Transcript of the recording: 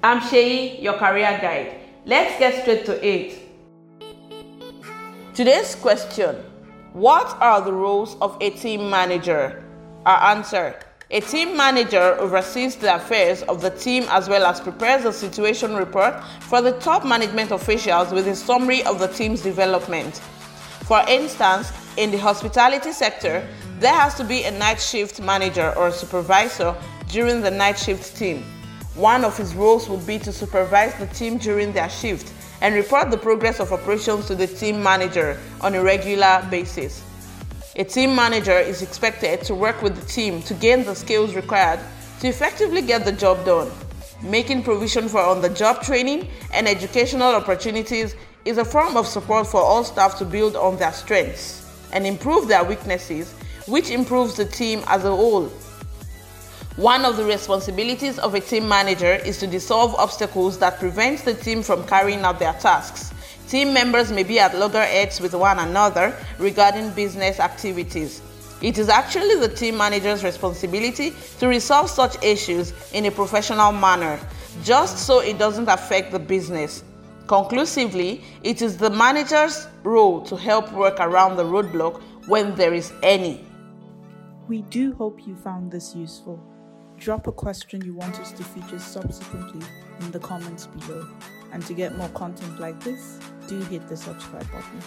I'm Sheyi, your career guide. Let's get straight to it. Today's question What are the roles of a team manager? Our answer A team manager oversees the affairs of the team as well as prepares a situation report for the top management officials with a summary of the team's development. For instance, in the hospitality sector, there has to be a night shift manager or supervisor during the night shift team. One of his roles will be to supervise the team during their shift and report the progress of operations to the team manager on a regular basis. A team manager is expected to work with the team to gain the skills required to effectively get the job done. Making provision for on the job training and educational opportunities is a form of support for all staff to build on their strengths and improve their weaknesses, which improves the team as a whole. One of the responsibilities of a team manager is to dissolve obstacles that prevent the team from carrying out their tasks. Team members may be at loggerheads with one another regarding business activities. It is actually the team manager's responsibility to resolve such issues in a professional manner, just so it doesn't affect the business. Conclusively, it is the manager's role to help work around the roadblock when there is any. We do hope you found this useful. Drop a question you want us to feature subsequently in the comments below. And to get more content like this, do hit the subscribe button.